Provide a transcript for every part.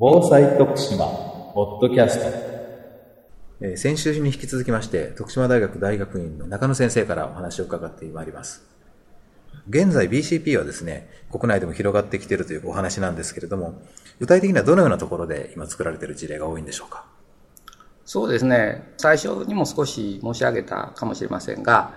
防災徳島ポッドキャストえー先週に引き続きまして、徳島大学大学院の中野先生からお話を伺ってまいります。現在 BCP はですね、国内でも広がってきているというお話なんですけれども、具体的にはどのようなところで今作られている事例が多いんでしょうか？そうですね。最初にも少し申し上げたかもしれませんが、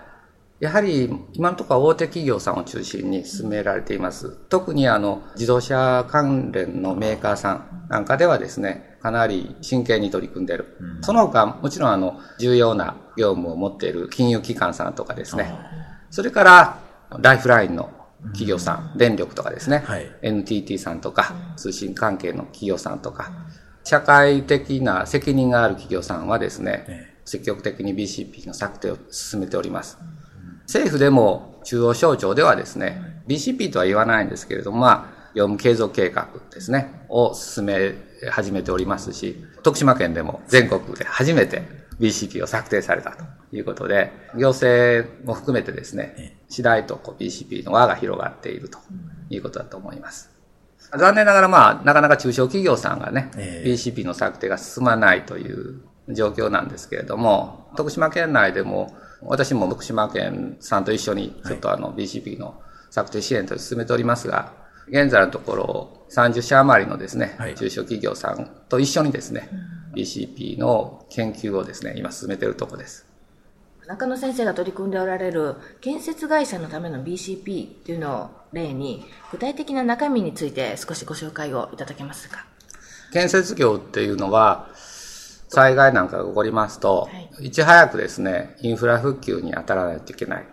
やはり今のところは大手企業さんを中心に進められています。特にあの自動車関連のメーカーさんなんかではですね、かなり真剣に取り組んでいる。その他、もちろんあの重要な業務を持っている金融機関さんとかですね。それからライフラインの企業さん、電力とかですね、はい NTT さんとか、通信関係の企業さんとか、社会的な責任がある企業さんはですね、え積極的に BCP の策定を進めております。政府でも中央省庁ではですね、BCP とは言わないんですけれども、まあ、業務継続計画ですね、を進め始めておりますし、徳島県でも全国で初めて BCP を策定されたということで、行政も含めてですね、次第とこう BCP の輪が広がっているということだと思います。残念ながらまあ、なかなか中小企業さんがね、ええ。BCP の策定が進まないという状況なんですけれども、徳島県内でも、私も徳島県さんと一緒に、ちょっとあの BCP の策定支援として進めておりますが、現在のところ、30社余りのですね、はい。中小企業さんと一緒にですね、BCP の研究をですね、今進めているところです。中野先生が取り組んでおられる建設会社のための BCP というのを例に具体的な中身について少しご紹介をいただけますか。建設業っていうのは、災害なんかが起こりますと、はい。いち早くですね、インフラ復旧に当たらないといけない。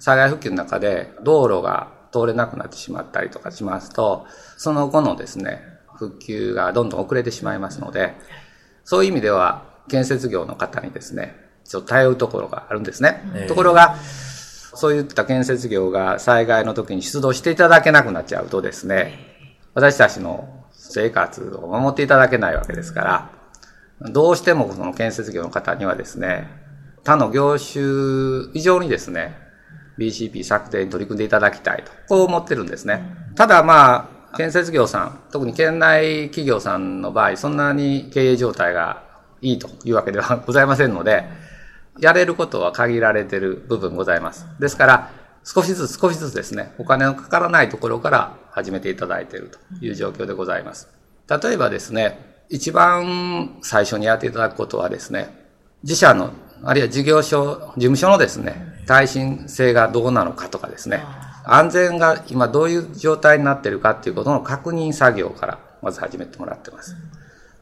災害復旧の中で道路が通れなくなってしまったりとかしますと、その後のですね、復旧がどんどん遅れてしまいますので、そういう意味では、建設業の方にですね、ちょっと頼るところがあるんですね。ええ。ところが、そういった建設業が災害の時に出動していただけなくなっちゃうとですね、私たちの生活を守っていただけないわけですから、どうしてもその建設業の方にはですね、他の業種以上にですね、BCP 策定に取り組んでいただきたいと、こう思ってるんですね。ただまあ、建設業さん、特に県内企業さんの場合、そんなに経営状態がいいというわけではございませんので、やれることは限られてる部分ございます。ですから、少しずつ少しずつですね、お金のかからないところから始めていただいているという状況でございます。例えばですね、一番最初にやっていただくことはですね、自社の、あるいは事業所、事務所のですね、耐震性がどうなのかとかですね、安全が今どういう状態になっているかっていうことの確認作業からまず始めてもらってます。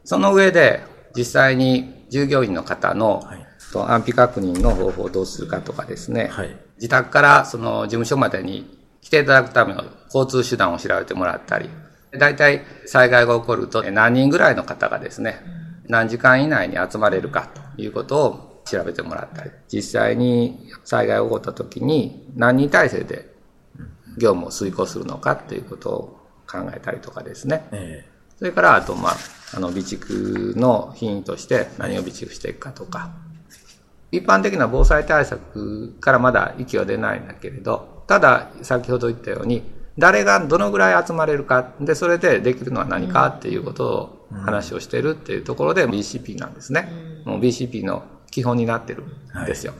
その上で、実際に従業員の方の、はい。と安否確認の方法をどうするかとかですね、はい。自宅からその事務所までに来ていただくための交通手段を調べてもらったり、大体災害が起こると何人ぐらいの方がですね、何時間以内に集まれるかということを調べてもらったり、実際に災害が起こった時に何人体制で業務を遂行するのかっていうことを考えたりとかですね。えそれから、あと、まあ、あの、備蓄の品位として何を備蓄していくかとか、一般的な防災対策からまだ息は出ないんだけれど、ただ、先ほど言ったように、誰がどのぐらい集まれるか、で、それでできるのは何かっていうことを話をしてるっていうところで BCP なんですね。もう BCP の基本になってるんですよ。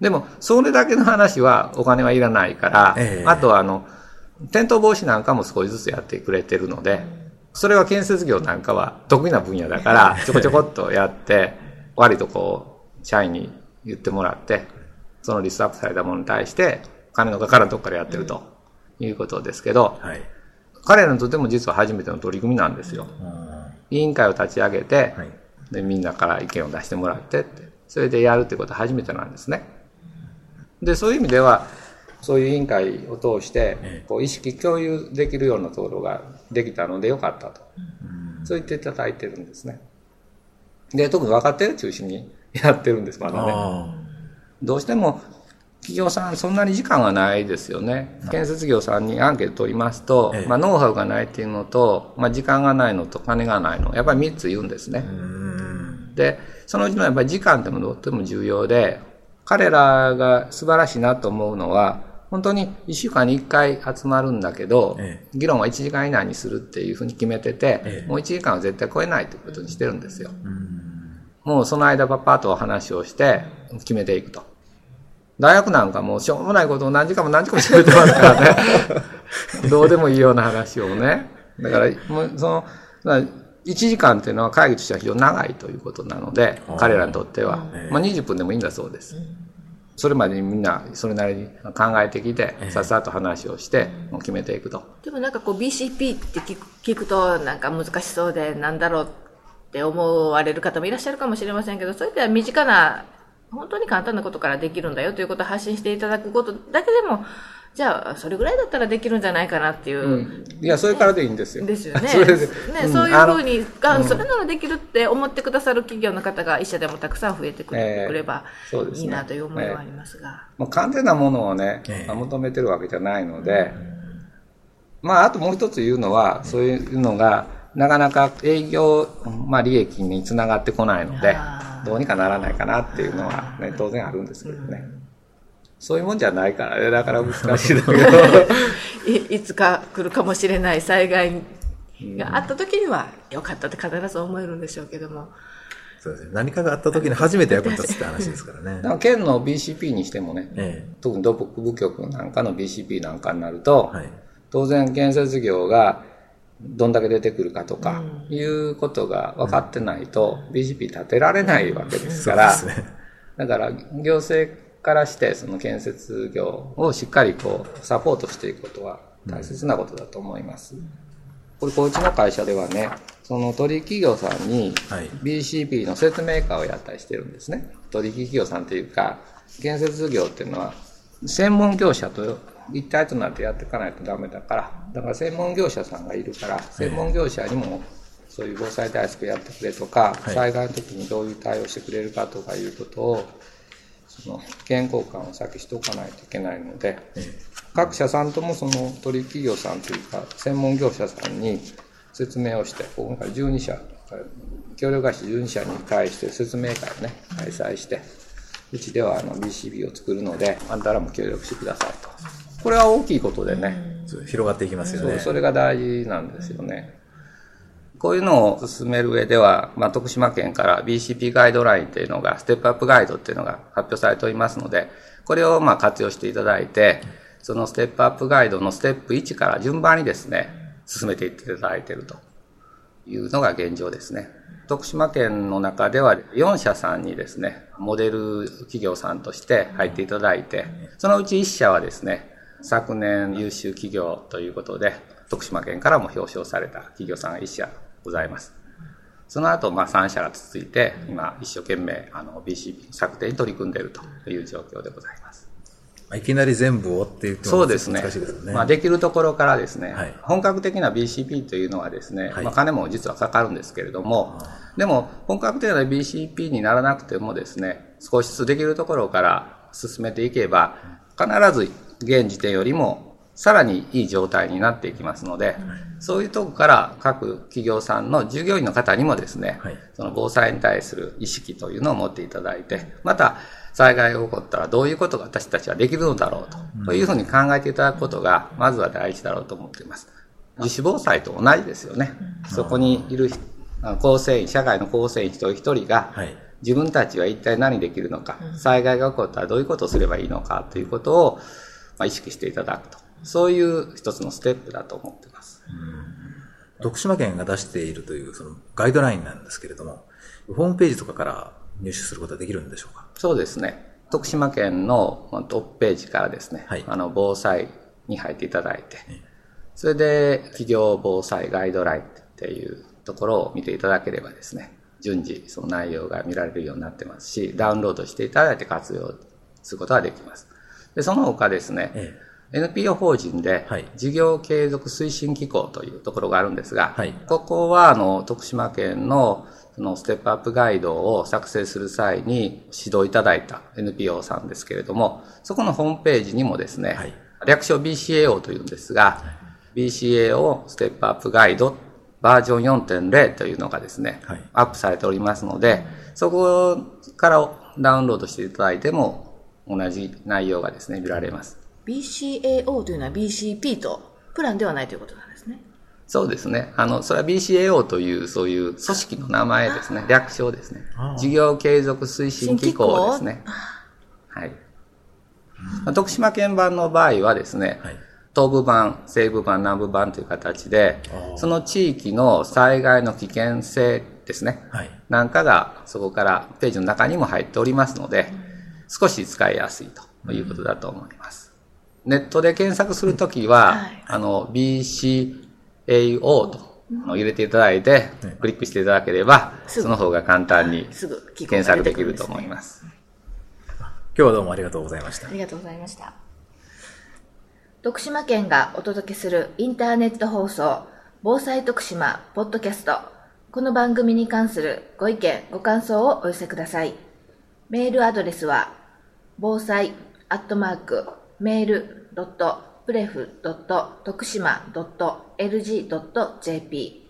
でも、それだけの話はお金はいらないから、ええ。あとはあの、転倒防止なんかも少しずつやってくれてるので、それは建設業なんかは得意な分野だから、ちょこちょこっとやって、割とこう、社員に言ってもらって、そのリストアップされたものに対して、金のかからんとこからやってるということですけど、はい。彼らにとっても実は初めての取り組みなんですよ。委員会を立ち上げて、はいでみんなから意見を出してもらってって、それでやるってことは初めてなんですね。で、そういう意味では、そういう委員会を通してええ、こう意識共有できるようなところができたのでよかったと。そう言っていただいてるんですね。で、特に分かってる中心にやってるんです、まだね。あどうしても企業さんそんなに時間がないですよね。建設業さんにアンケート取りますと、ええまあノウハウがないっていうのと、まあ時間がないのと金がないの、やっぱり3つ言うんですね。で、そのうちのやっぱり時間ってもとっても重要で、彼らが素晴らしいなと思うのは、本当に1週間に1回集まるんだけど、え議論は1時間以内にするっていうふうに決めてて、ええもう1時間は絶対超えないということにしてるんですよ。もうその間パッパッと話をして決めていくと。大学なんかもうしょうもないことを何時間も何時間も喋ってますからね。どうでもいいような話をね。だから、もうその、だから1時間っていうのは会議としては非常に長いということなので、彼らにとっては。まあ20分でもいいんだそうです。それまでにみんなそれなりに考えてきて、さっさと話をして、もう決めていくと。でもなんかこう BCP って聞く聞くとなんか難しそうでなんだろうって思われる方もいらっしゃるかもしれませんけど、それでは身近な、本当に簡単なことからできるんだよということを発信していただくことだけでも、じゃあ、それぐらいだったらできるんじゃないかなっていう。いや、それからでいいんですよ。ですよね。それでね、うんそういうふうに、あそれならできるって思ってくださる企業の方が一社でもたくさん増えてくええればいいなという思いはありますが。もう完全なものをね、求めてるわけじゃないので、まあ、あともう一つ言うのは、そういうのが、なかなか営業、まあ、利益につながってこないのでどうにかならないかなっていうのは、ね、当然あるんですけどね。そういうもんじゃないからね、だから難しいんだけど。いいつか来るかもしれない災害があった時には、よかったって必ず思えるんでしょうけども。そうですね。何かがあった時に初めて役に立つって話ですからね だ。から県の BCP にしてもね、え特に土木部局なんかの BCP なんかになると、え。はい。当然建設業がどんだけ出てくるかとかいうことが分かってないと BCP 立てられないわけですから。だから行政からしてその建設業をしっかりこうサポートしていくことは大切なことだと思います。これ、こうちの会社ではね、その取引企業さんにはい BCP の説明会をやったりしてるんですね。取引企業さんというか、建設業っていうのは専門業者と一体となってやっていかないとダメだから、だから専門業者さんがいるから、専門業者にもそういう防災対策やってくれとか、はい。災害の時にどういう対応してくれるかとかいうことを、その健康感を先しておかないといけないので、各社さんともその取引企業さんというか、専門業者さんに説明をして、今回12社、協力会社12社に対して説明会をね、開催して、うちではあの BCB を作るので、あんたらも協力してくださいと。これは大きいことでね、広がっていきますよね。そうそれが大事なんですよね。こういうのを進める上では、まあ、徳島県から BCP ガイドラインっていうのが、ステップアップガイドっていうのが発表されておりますので、これをまあ活用していただいて、そのステップアップガイドのステップ1から順番にですね、進めていっていただいているというのが現状ですね。徳島県の中では4社さんにですね、モデル企業さんとして入っていただいて、そのうち1社はですね、昨年優秀企業ということで、徳島県からも表彰された企業さんが1社ございます。その後、まあ3社が続いて、今一生懸命あの BCP 策定に取り組んでいるという状況でございます。まあいきなり全部をって言ってもそうですね。難しいですよね。まあ、できるところからですね、はい本格的な BCP というのはですね、はいまあ、金も実はかかるんですけれども、でも本格的な BCP にならなくてもですね、少しずつできるところから進めていけば、必ず現時点よりもさらにいい状態になっていきますので、そういうとこから各企業さんの従業員の方にもですね、はいその防災に対する意識というのを持っていただいて、また災害が起こったらどういうことが私たちはできるのだろうと、というふうに考えていただくことが、まずは大事だろうと思っています。自主防災と同じですよね。そこにいる構成員、社会の構成員一人一人が、はい。自分たちは一体何できるのか、災害が起こったらどういうことをすればいいのかということを、まあ、意識していただくと。そういう一つのステップだと思っています。徳島県が出しているというそのガイドラインなんですけれども、ホームページとかから入手することはできるんでしょうか？そうですね。徳島県のまあトップページからですね、はいあの、防災に入っていただいて、それで、企業防災ガイドラインっていうところを見ていただければですね、順次その内容が見られるようになってますし、ダウンロードしていただいて活用することができます。で、その他ですね、え NPO 法人ではい、事業継続推進機構というところがあるんですが、はい。ここは、あの、徳島県の、そのステップアップガイドを作成する際に指導いただいた NPO さんですけれども、そこのホームページにもですね、はい。略称 BCAO というんですが、BCAO ステップアップガイドバージョン4.0というのがですね、はい。アップされておりますので、そこからダウンロードしていただいても同じ内容がですね、見られます。BCAO というのは BCP とプランではないということなんですね。そうですね。あの、それは BCAO という、そういう組織の名前ですね。略称ですね。事業継続推進機構ですね。はい。まあ徳島県版の場合はですね、はい東部版、西部版、南部版という形でその地域の災害の危険性ですね。はい。なんかがそこからページの中にも入っておりますので、少し使いやすいということだと思います。ネットで検索するときは、はいあの、BCAO と入れていただいて、はいクリックしていただければ、その方が簡単にすぐ聞検索できると思います。今日はどうもありがとうございましたあ。りがとうございました。徳島県がお届けするインターネット放送、防災徳島ポッドキャスト。この番組に関するご意見、ご感想をお寄せください。メールアドレスは、防災アットマーク、メールドットプレフドット徳島ドット LG ドット JP、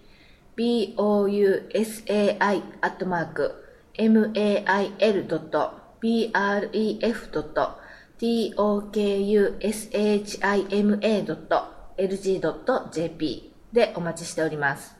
bousai アットマーク、mail ドット pref ドット tokushima ドット LG ドット JP でお待ちしております。